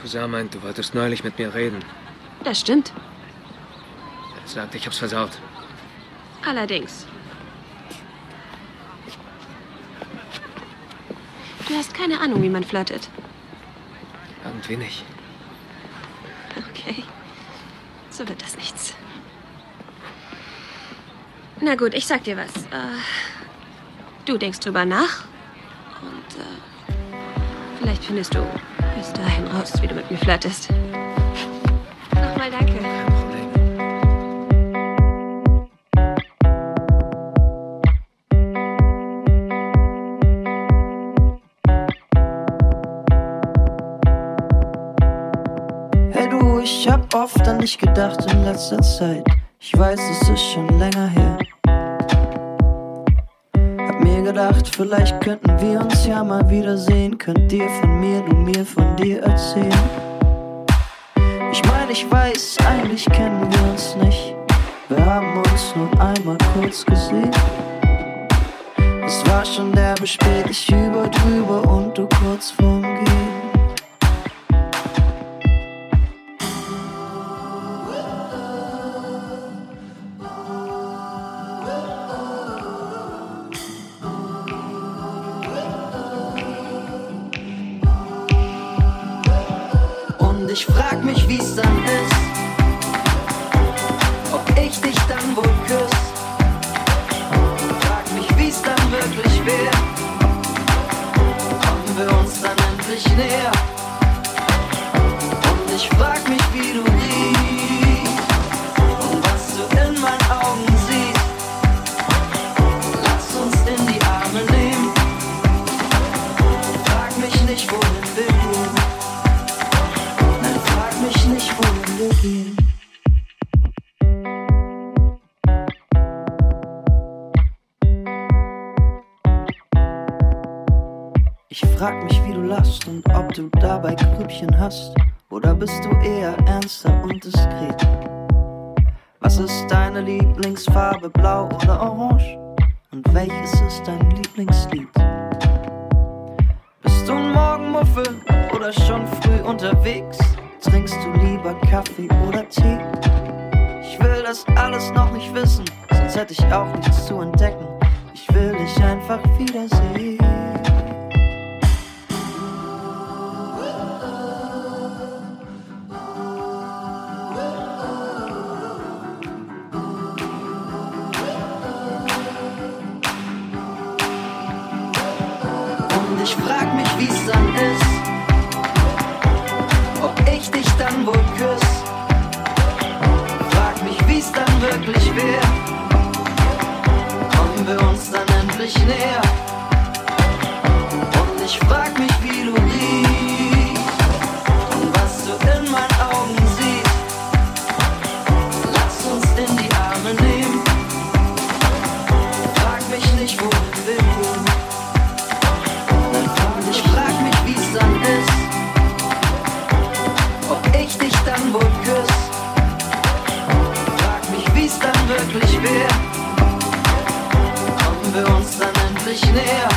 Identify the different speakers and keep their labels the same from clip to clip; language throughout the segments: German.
Speaker 1: Cousin meint, du wolltest neulich mit mir reden.
Speaker 2: Das stimmt.
Speaker 1: Er sagt, ich hab's versaut.
Speaker 2: Allerdings. Du hast keine Ahnung, wie man flirtet.
Speaker 1: Irgendwie nicht.
Speaker 2: Okay. So wird das nichts. Na gut, ich sag dir was. Äh, du denkst drüber nach. Und äh, vielleicht findest du bis dahin raus, wie du mit mir flirtest. Nochmal danke.
Speaker 1: Kein Problem.
Speaker 3: Hey du, ich hab oft an dich gedacht in letzter Zeit. Ich weiß, es ist schon länger her. Gedacht, vielleicht könnten wir uns ja mal wiedersehen. Könnt dir von mir, du mir von dir erzählen. Ich mein, ich weiß, eigentlich kennen wir uns nicht. Wir haben uns nur einmal kurz gesehen. Es war schon derbe spät, ich über drüber und du kurz vorm Gehen. Morgenmuffel oder schon früh unterwegs? Trinkst du lieber Kaffee oder Tee? Ich will das alles noch nicht wissen, sonst hätte ich auch nichts zu entdecken. Ich will dich einfach wiedersehen. Ich frag ist, ob ich dich dann wohl küss. Frag mich, wie's dann wirklich wär, kommen wir uns dann endlich näher. Endlich näher.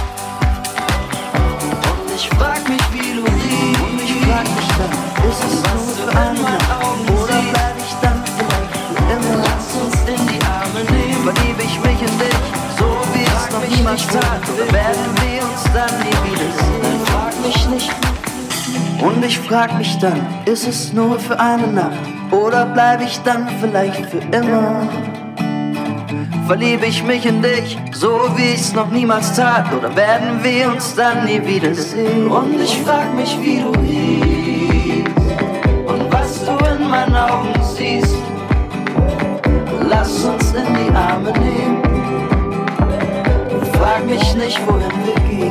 Speaker 3: Und ich frag mich, wie du riechst. Und ich frag mich dann, ist es was nur für einen Augen oder bleib ich dann vielleicht immer? Lass uns in die Arme nehmen, verlieb ich mich in dich, so wie es noch niemals tat. Oder werden wir uns dann nie wiedersehen? Frag mich nicht. Und ich frag mich dann, ist es nur für eine Nacht oder bleib ich dann vielleicht für immer? Verliebe ich mich in dich, so wie ich's noch niemals tat, oder werden wir uns dann nie wiedersehen? Und ich frag mich, wie du riechst und was du in meinen Augen siehst. Lass uns in die Arme nehmen. Frag mich nicht, wohin wir gehen.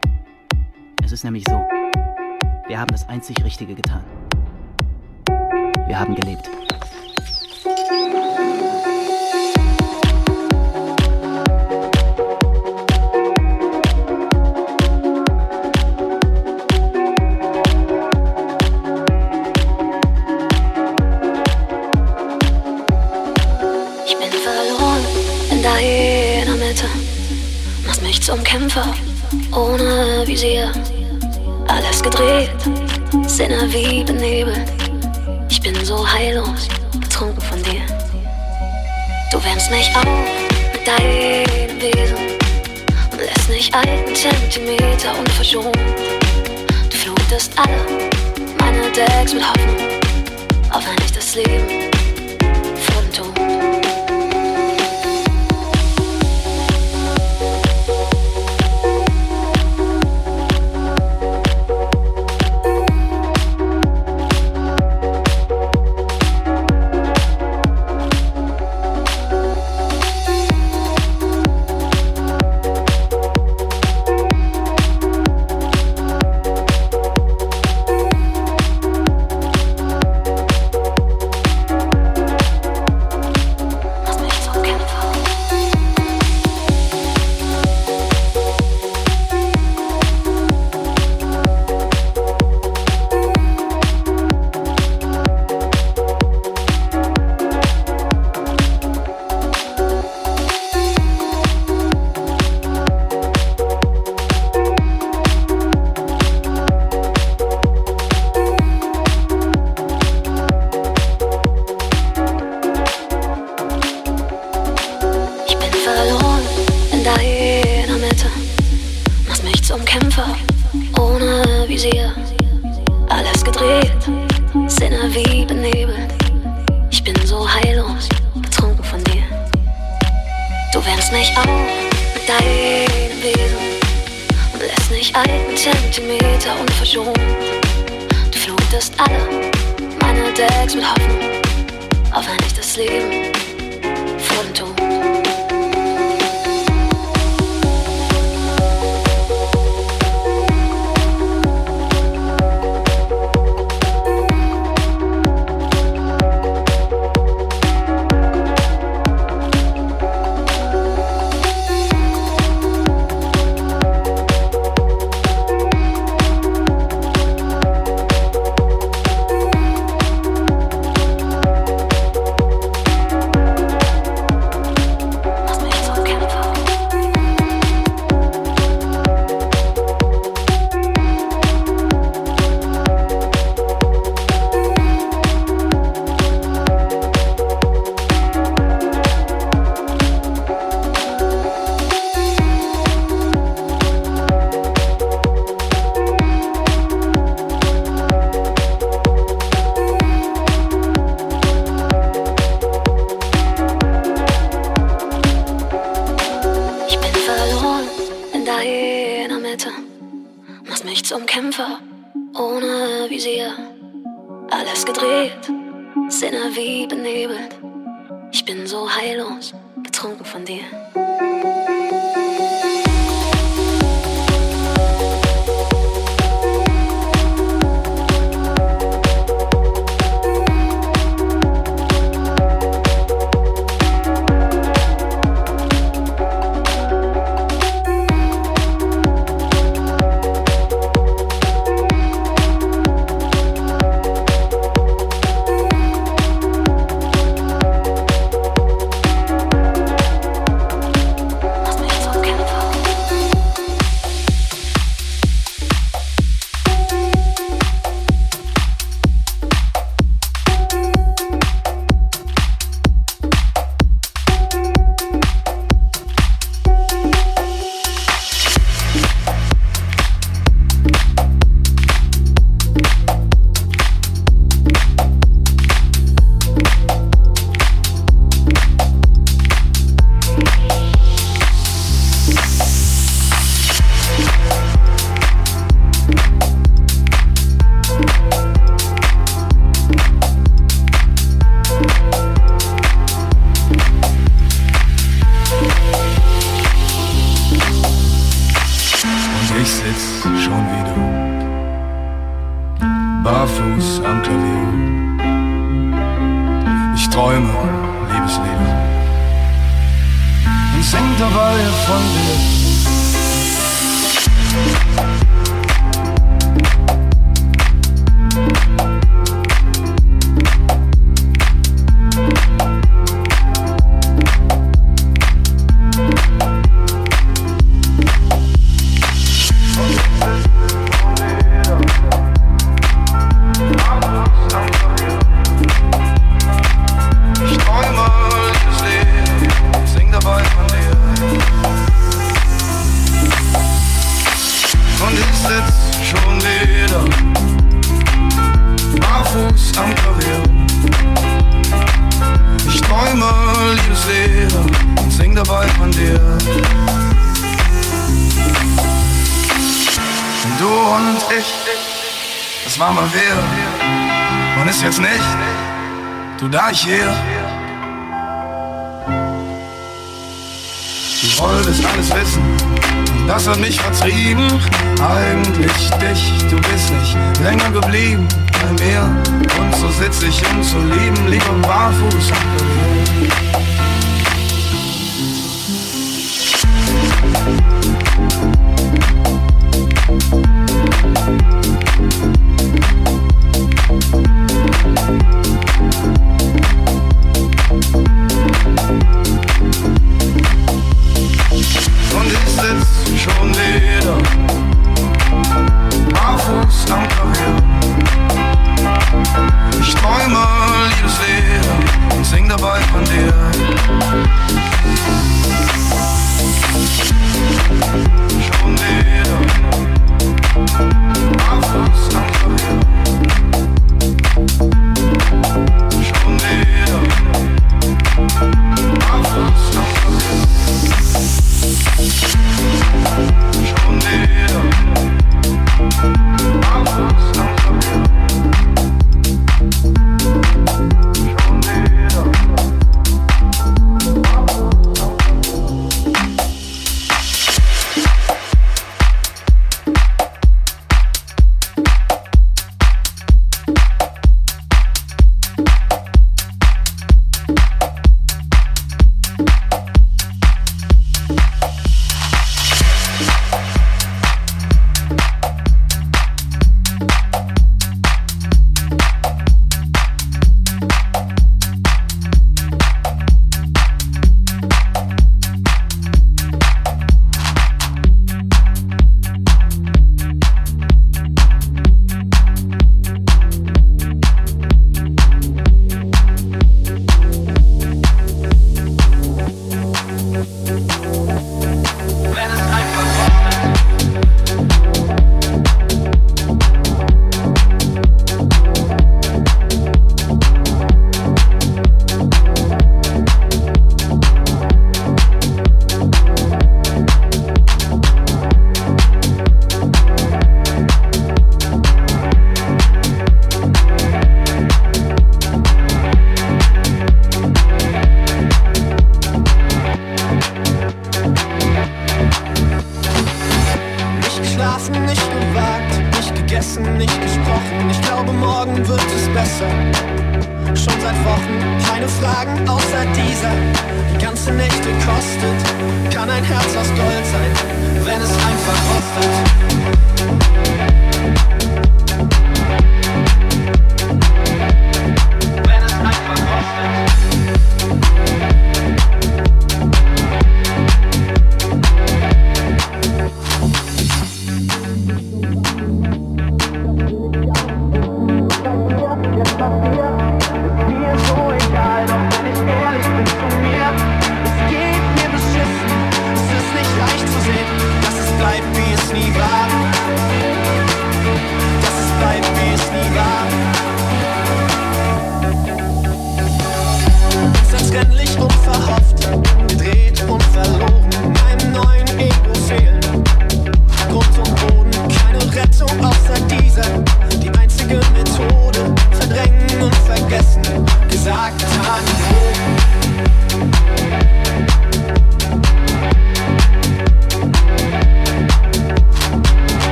Speaker 4: Es ist nämlich so, wir haben das einzig Richtige getan. Wir haben gelebt.
Speaker 5: Ich bin verloren in deiner Mitte. Machst mich zum Kämpfer ohne Visier. Gedreht, Sinne wie benebelt. Ich bin so heillos, betrunken von dir. Du wärmst mich auf mit deinem Wesen und lässt nicht einen Zentimeter unverschont. Du flutest alle meine Decks mit Hoffnung, auch wenn ich das Leben Decks mit Hoffnung, auch wenn ich das Leben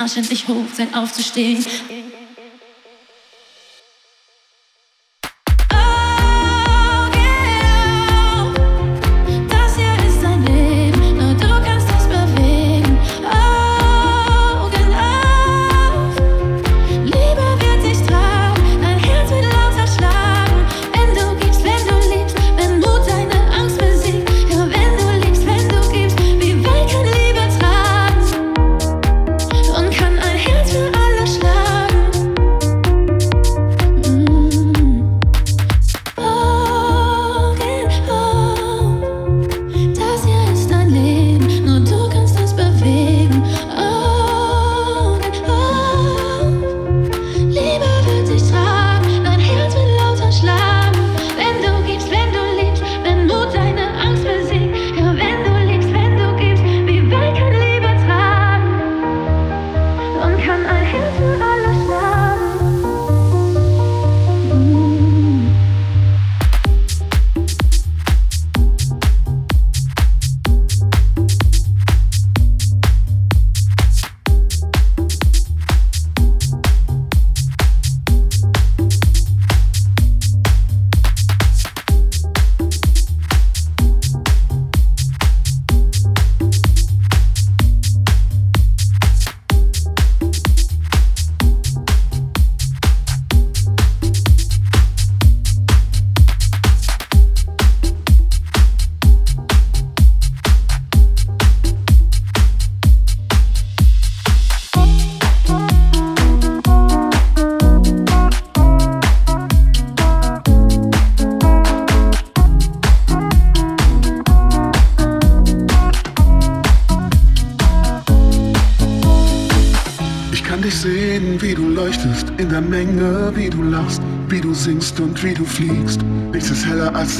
Speaker 6: Arsch hoch, sein, aufzustehen.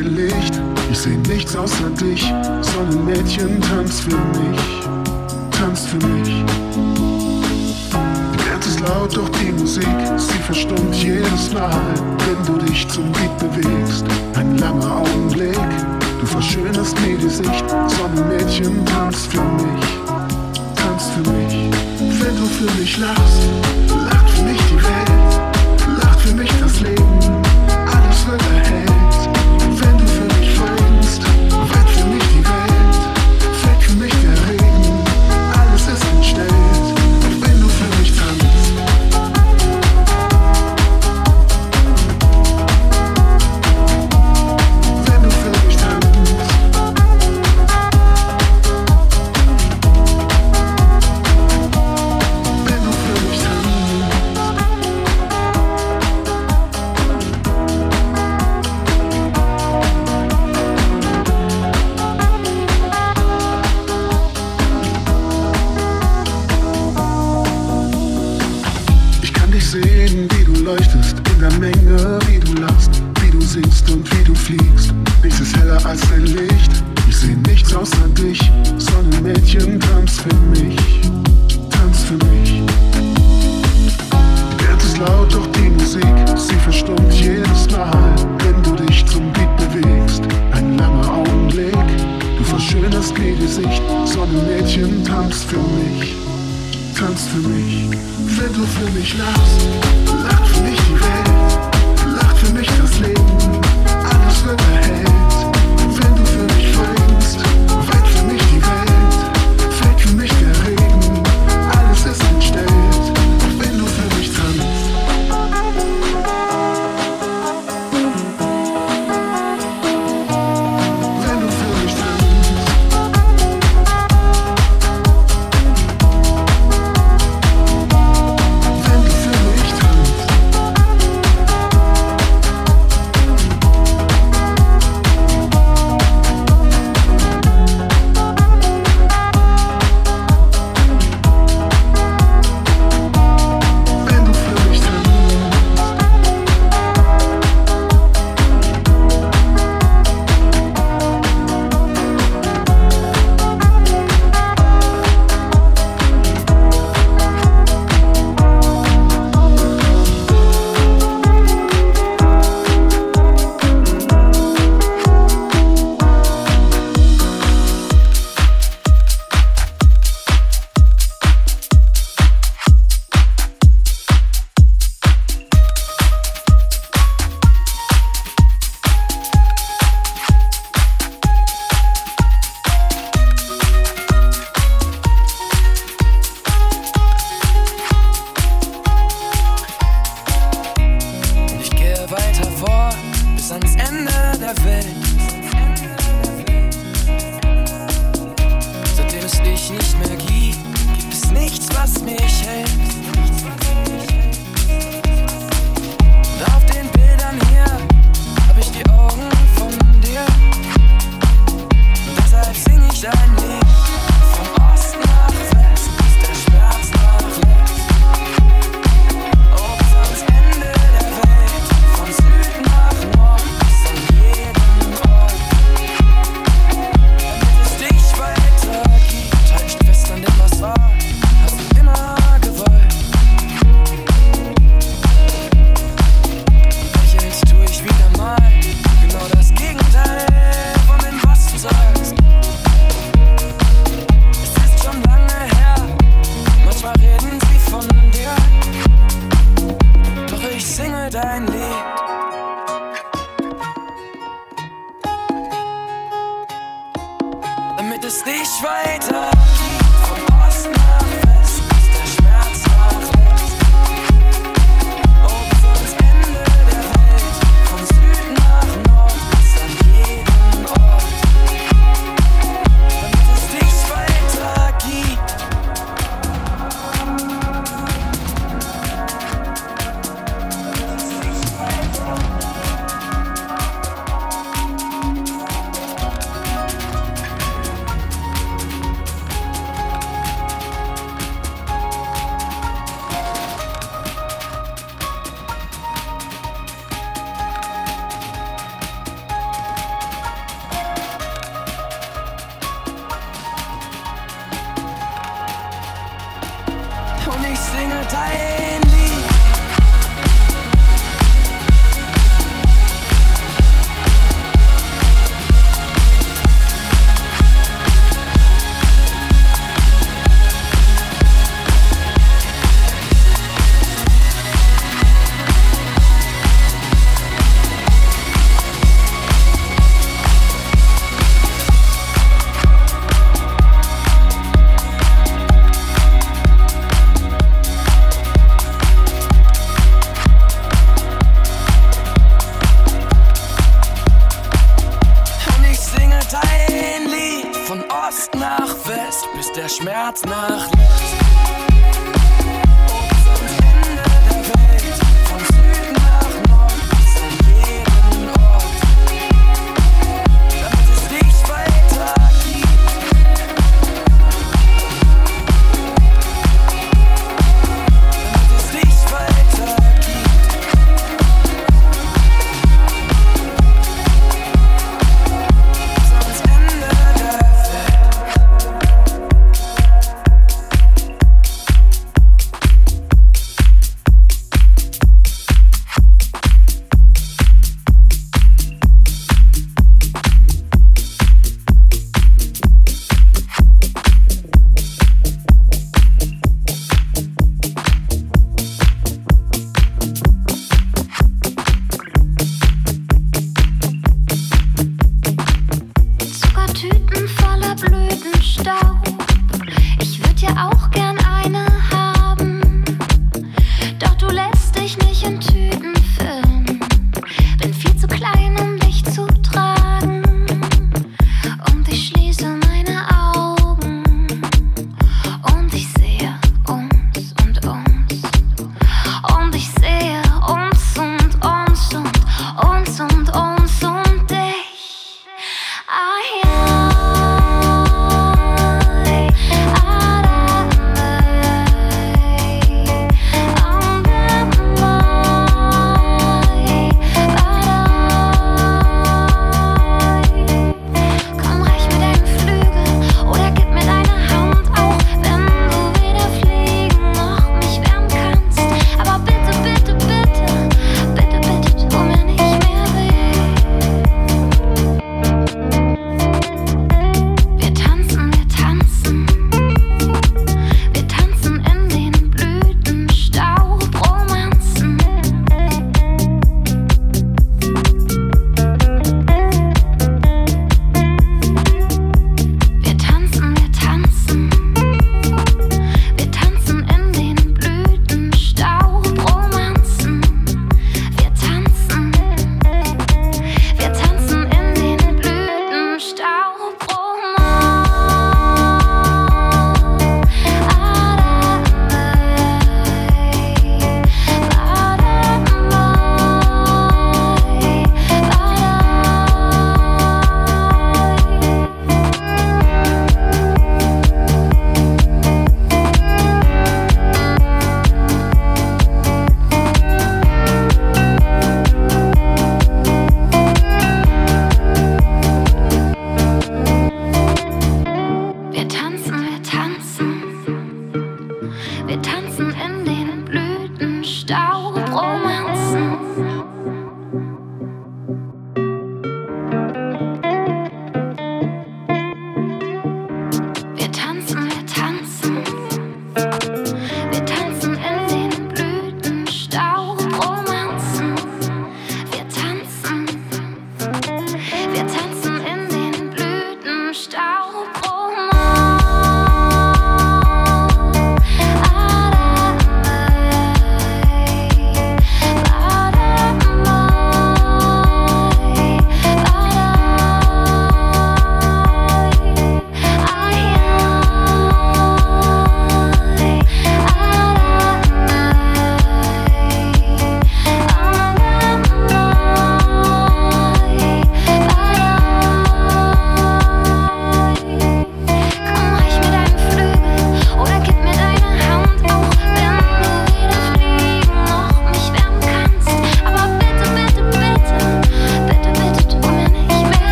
Speaker 6: ist
Speaker 7: Licht, ich seh nichts außer dich. Sonnenmädchen, tanz für mich, tanz für mich. Die Band ist laut, doch die Musik, sie verstummt jedes Mal, wenn du dich zum Beat bewegst. Ein langer Augenblick, du verschönerst mir die Sicht. Sonnenmädchen, tanz für mich, tanz für mich.
Speaker 8: Wenn du für mich lachst, lacht für mich die Welt, lacht für mich das Leben.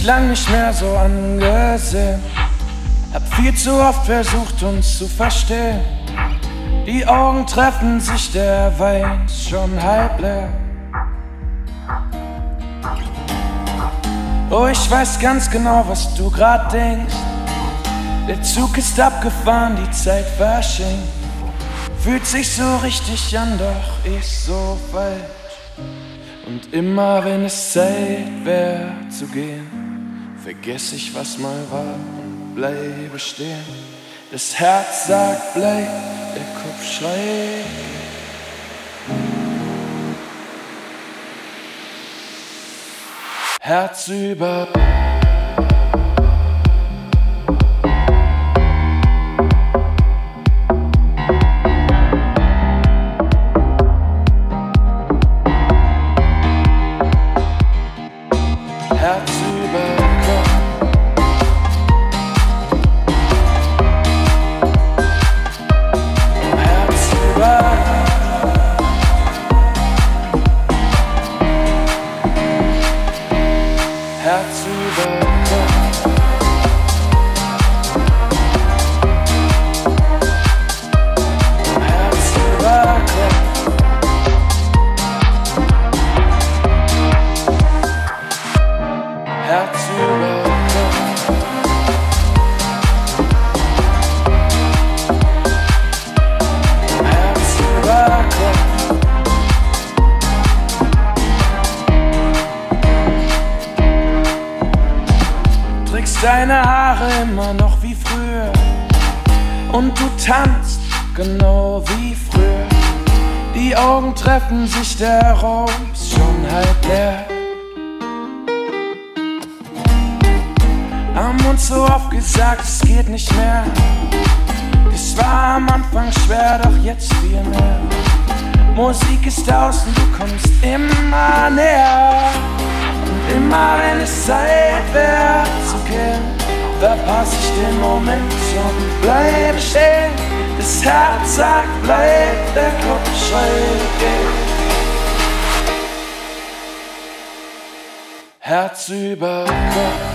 Speaker 8: Mich lang nicht mehr so angesehen. Hab viel zu oft versucht, uns zu verstehen. Die Augen treffen sich, der Wein ist schon halb leer. Oh, ich weiß ganz genau, was du grad denkst. Der Zug ist abgefahren, die Zeit verschenkt. Fühlt sich so richtig an, doch ist so falsch. Und immer wenn es Zeit wär zu gehen, vergess ich, was mal war bleibe stehen. Das Herz sagt, bleib, der Kopf schreit. Herz über. Treffen sich, der Raum ist schon halb leer. Haben uns so oft gesagt, es geht nicht mehr. Es war am Anfang schwer, doch jetzt viel mehr. Musik ist und du kommst immer näher. Und immer wenn es Zeit wäre zu gehen, verpasse ich den Moment und bleibe stehen. Das Herz sagt, bleib, der Kopf schreit. Herz über Kopf.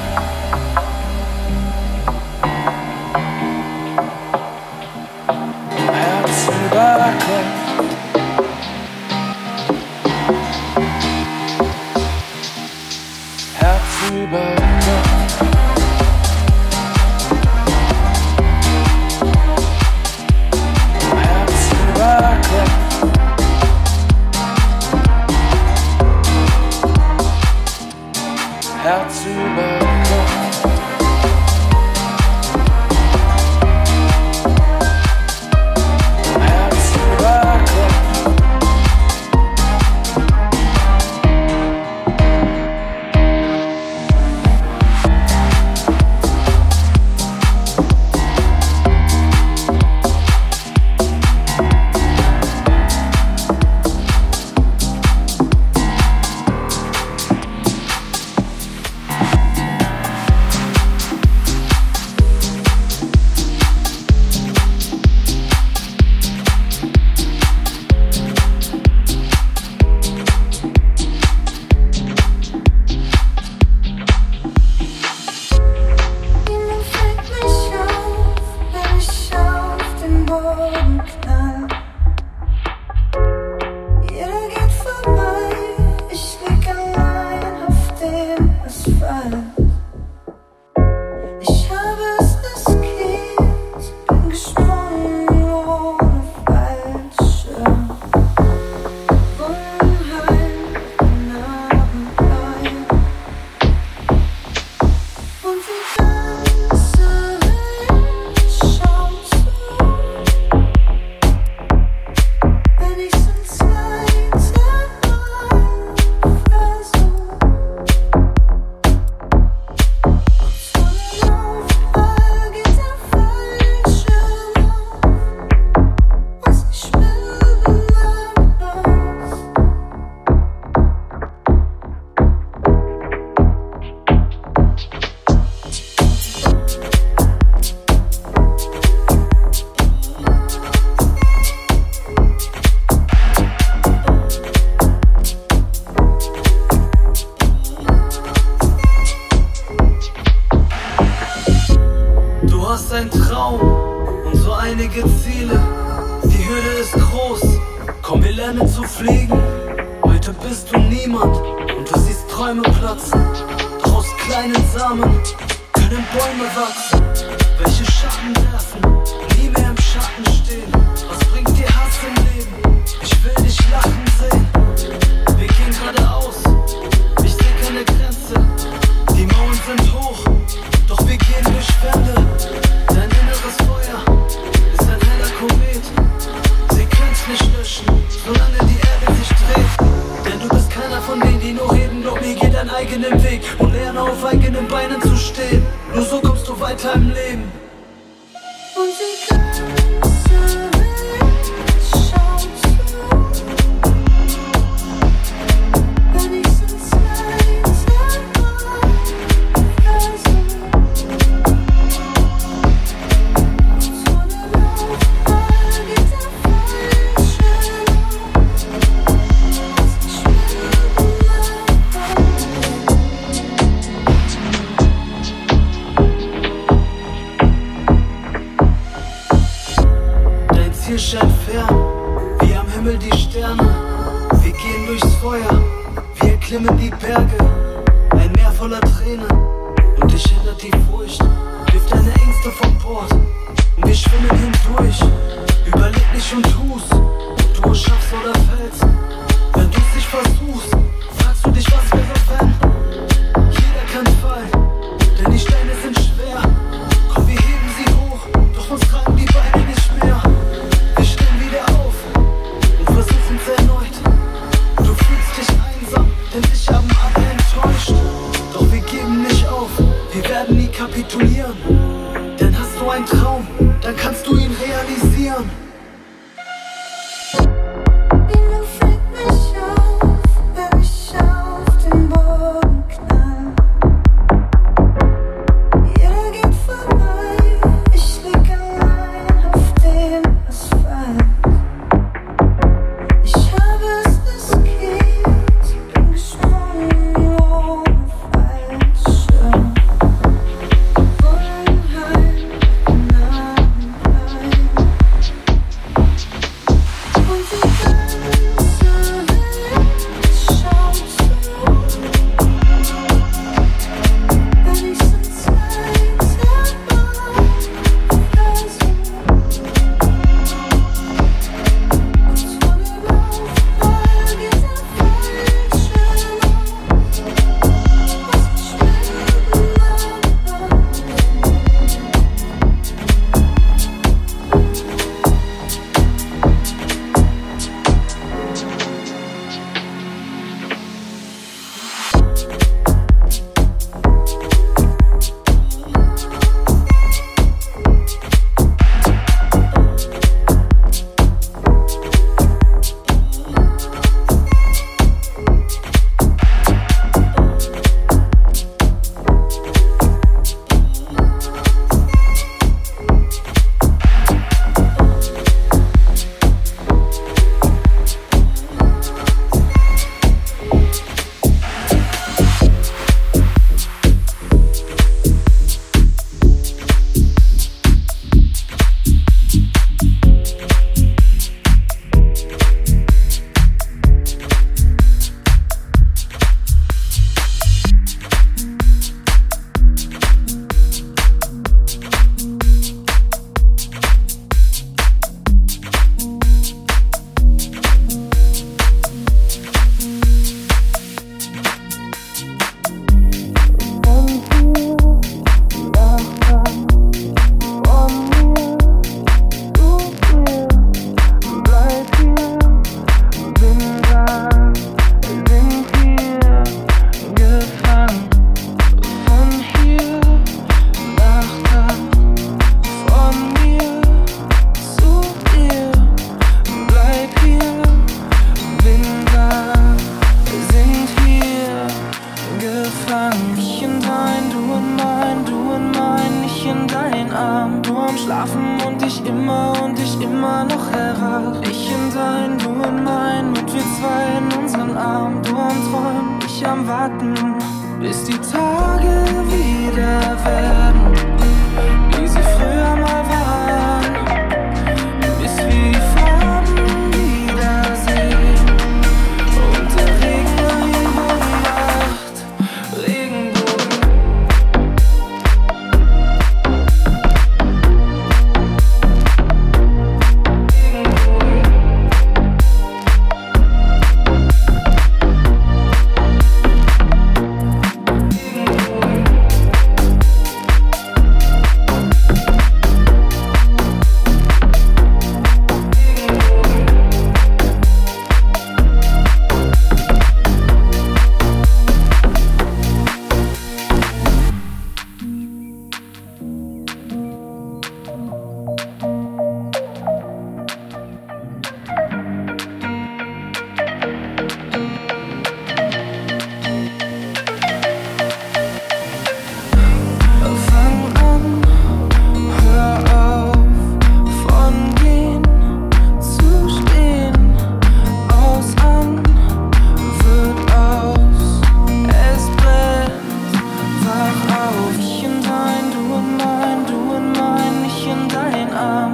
Speaker 9: hier scheint fern, wie am Himmel die Sterne. Wir gehen durchs Feuer, wir erklimmen die Berge. Ein Meer voller Tränen und dich hindert die Furcht. Wirf deine Ängste vom Bord und wir schwimmen hindurch. Überleg nicht und tu's, du schaffst oder fällst. Wenn du's nicht versuchst, fragst du dich, was wäre wenn? Jeder kann fallen, denn die Steine sind kryptoniano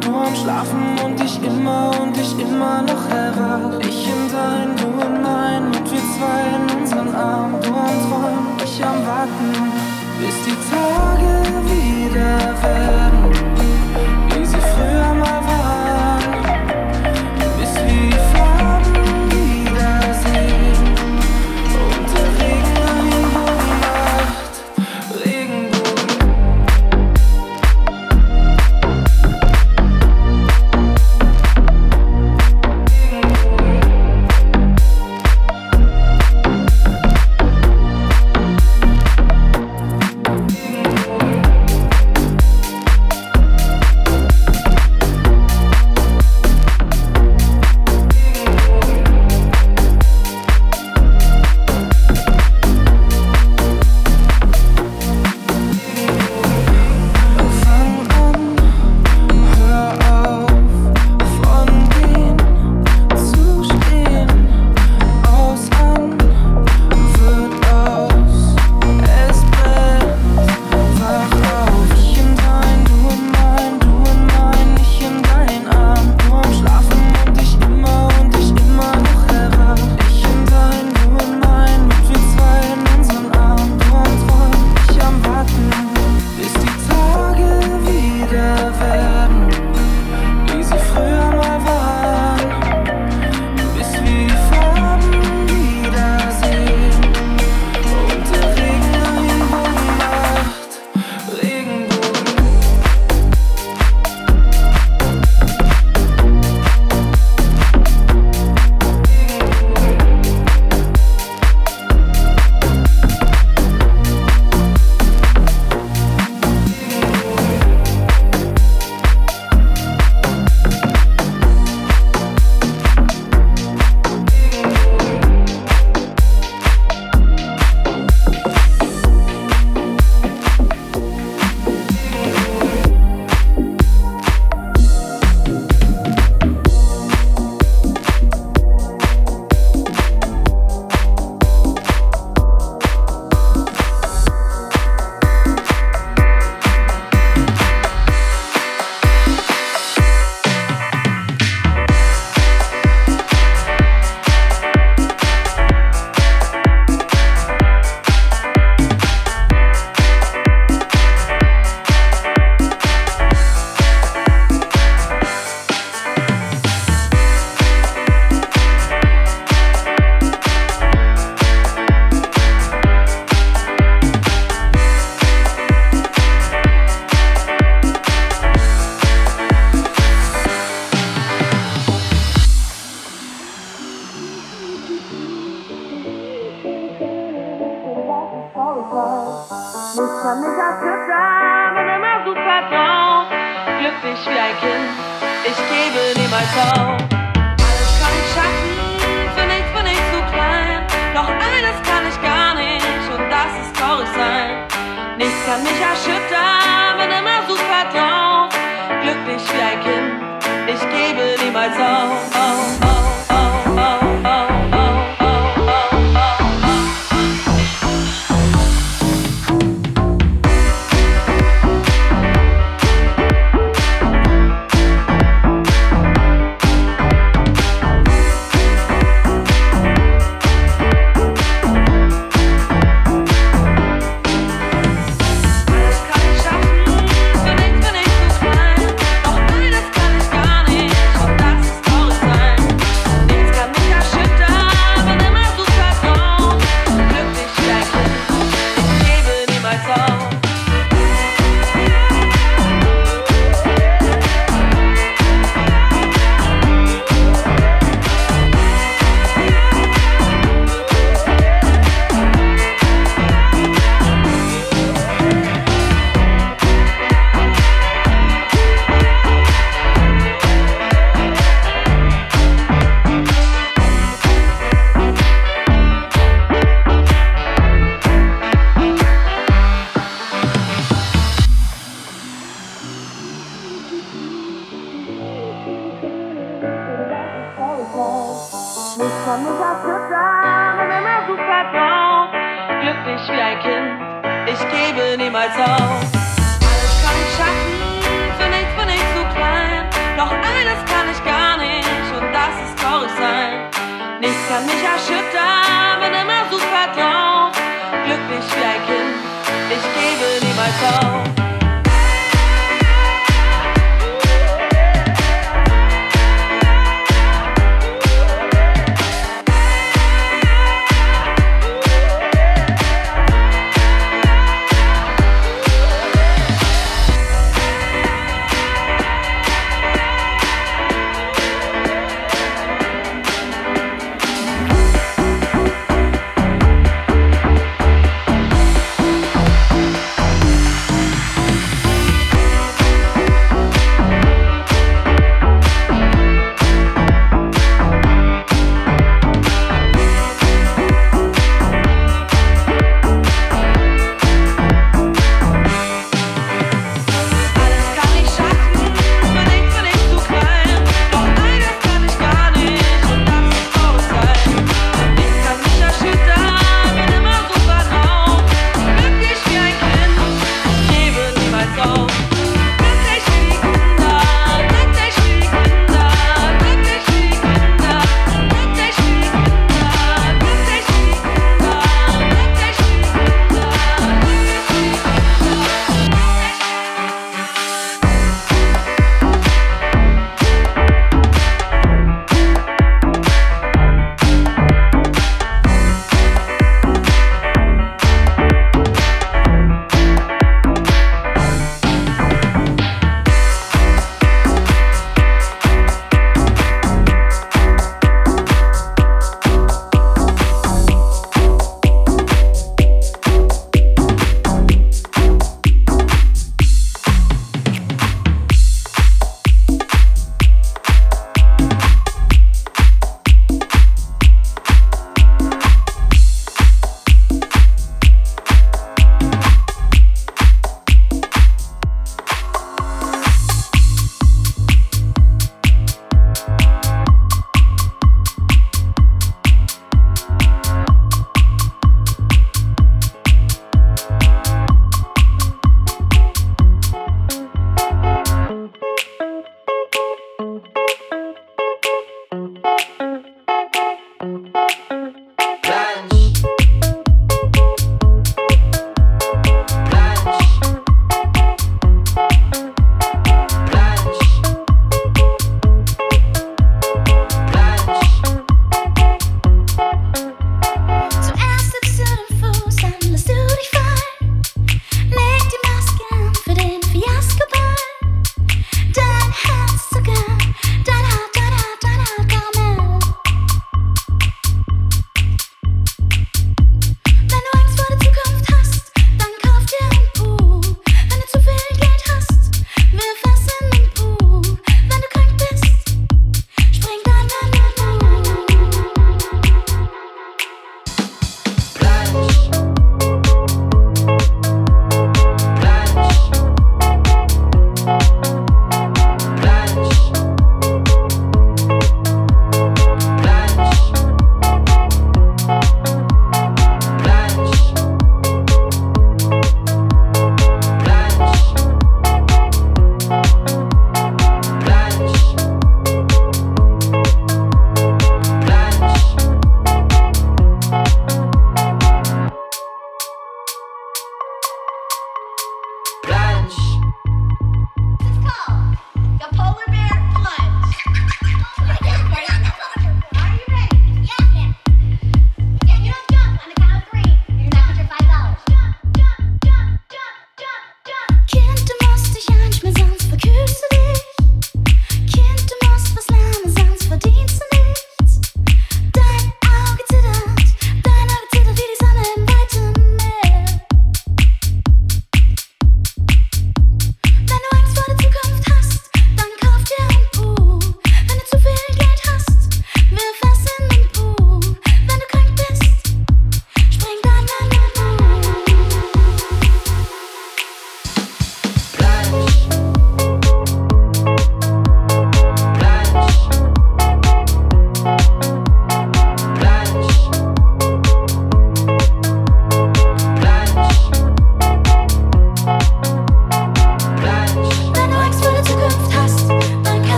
Speaker 9: Du
Speaker 10: am
Speaker 9: schlafen und ich immer und ich immer noch erwach. Ich in dein, du in mein und wir zwei in unseren Arm. Du am Träumen, ich am Warten, bis die Tage wieder werden.
Speaker 11: kann mich erschüttern, bin immer super drauf. Glücklich wie ein Kind, ich gebe niemals auf.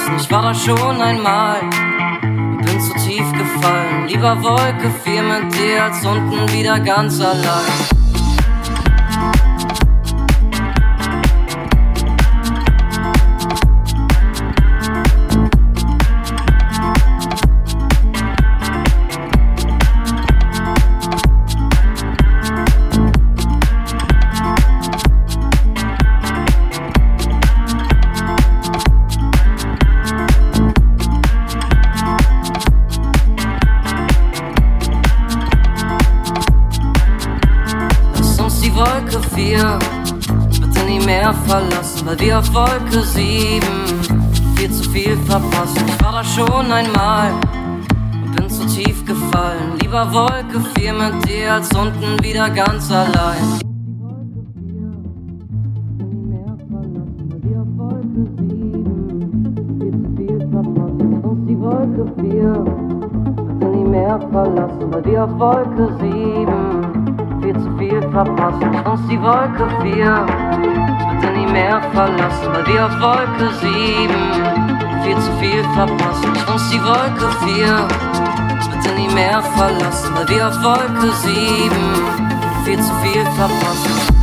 Speaker 11: draußen, ich
Speaker 12: war da schon einmal und bin zu tief gefallen. Lieber Wolke fiel mit dir als unten wieder ganz allein. dank dir als unten wieder ganz allein. verlassen, bei dir auf Wolke 7. Viel zu viel verpasst, uns die Wolke 4. Bitte nie mehr verlassen, bei dir auf Wolke 7 viel zu viel verpassen. Ich muss die Wolke 4 bitte nie mehr verlassen, weil wir auf Wolke 7 viel zu viel verpassen.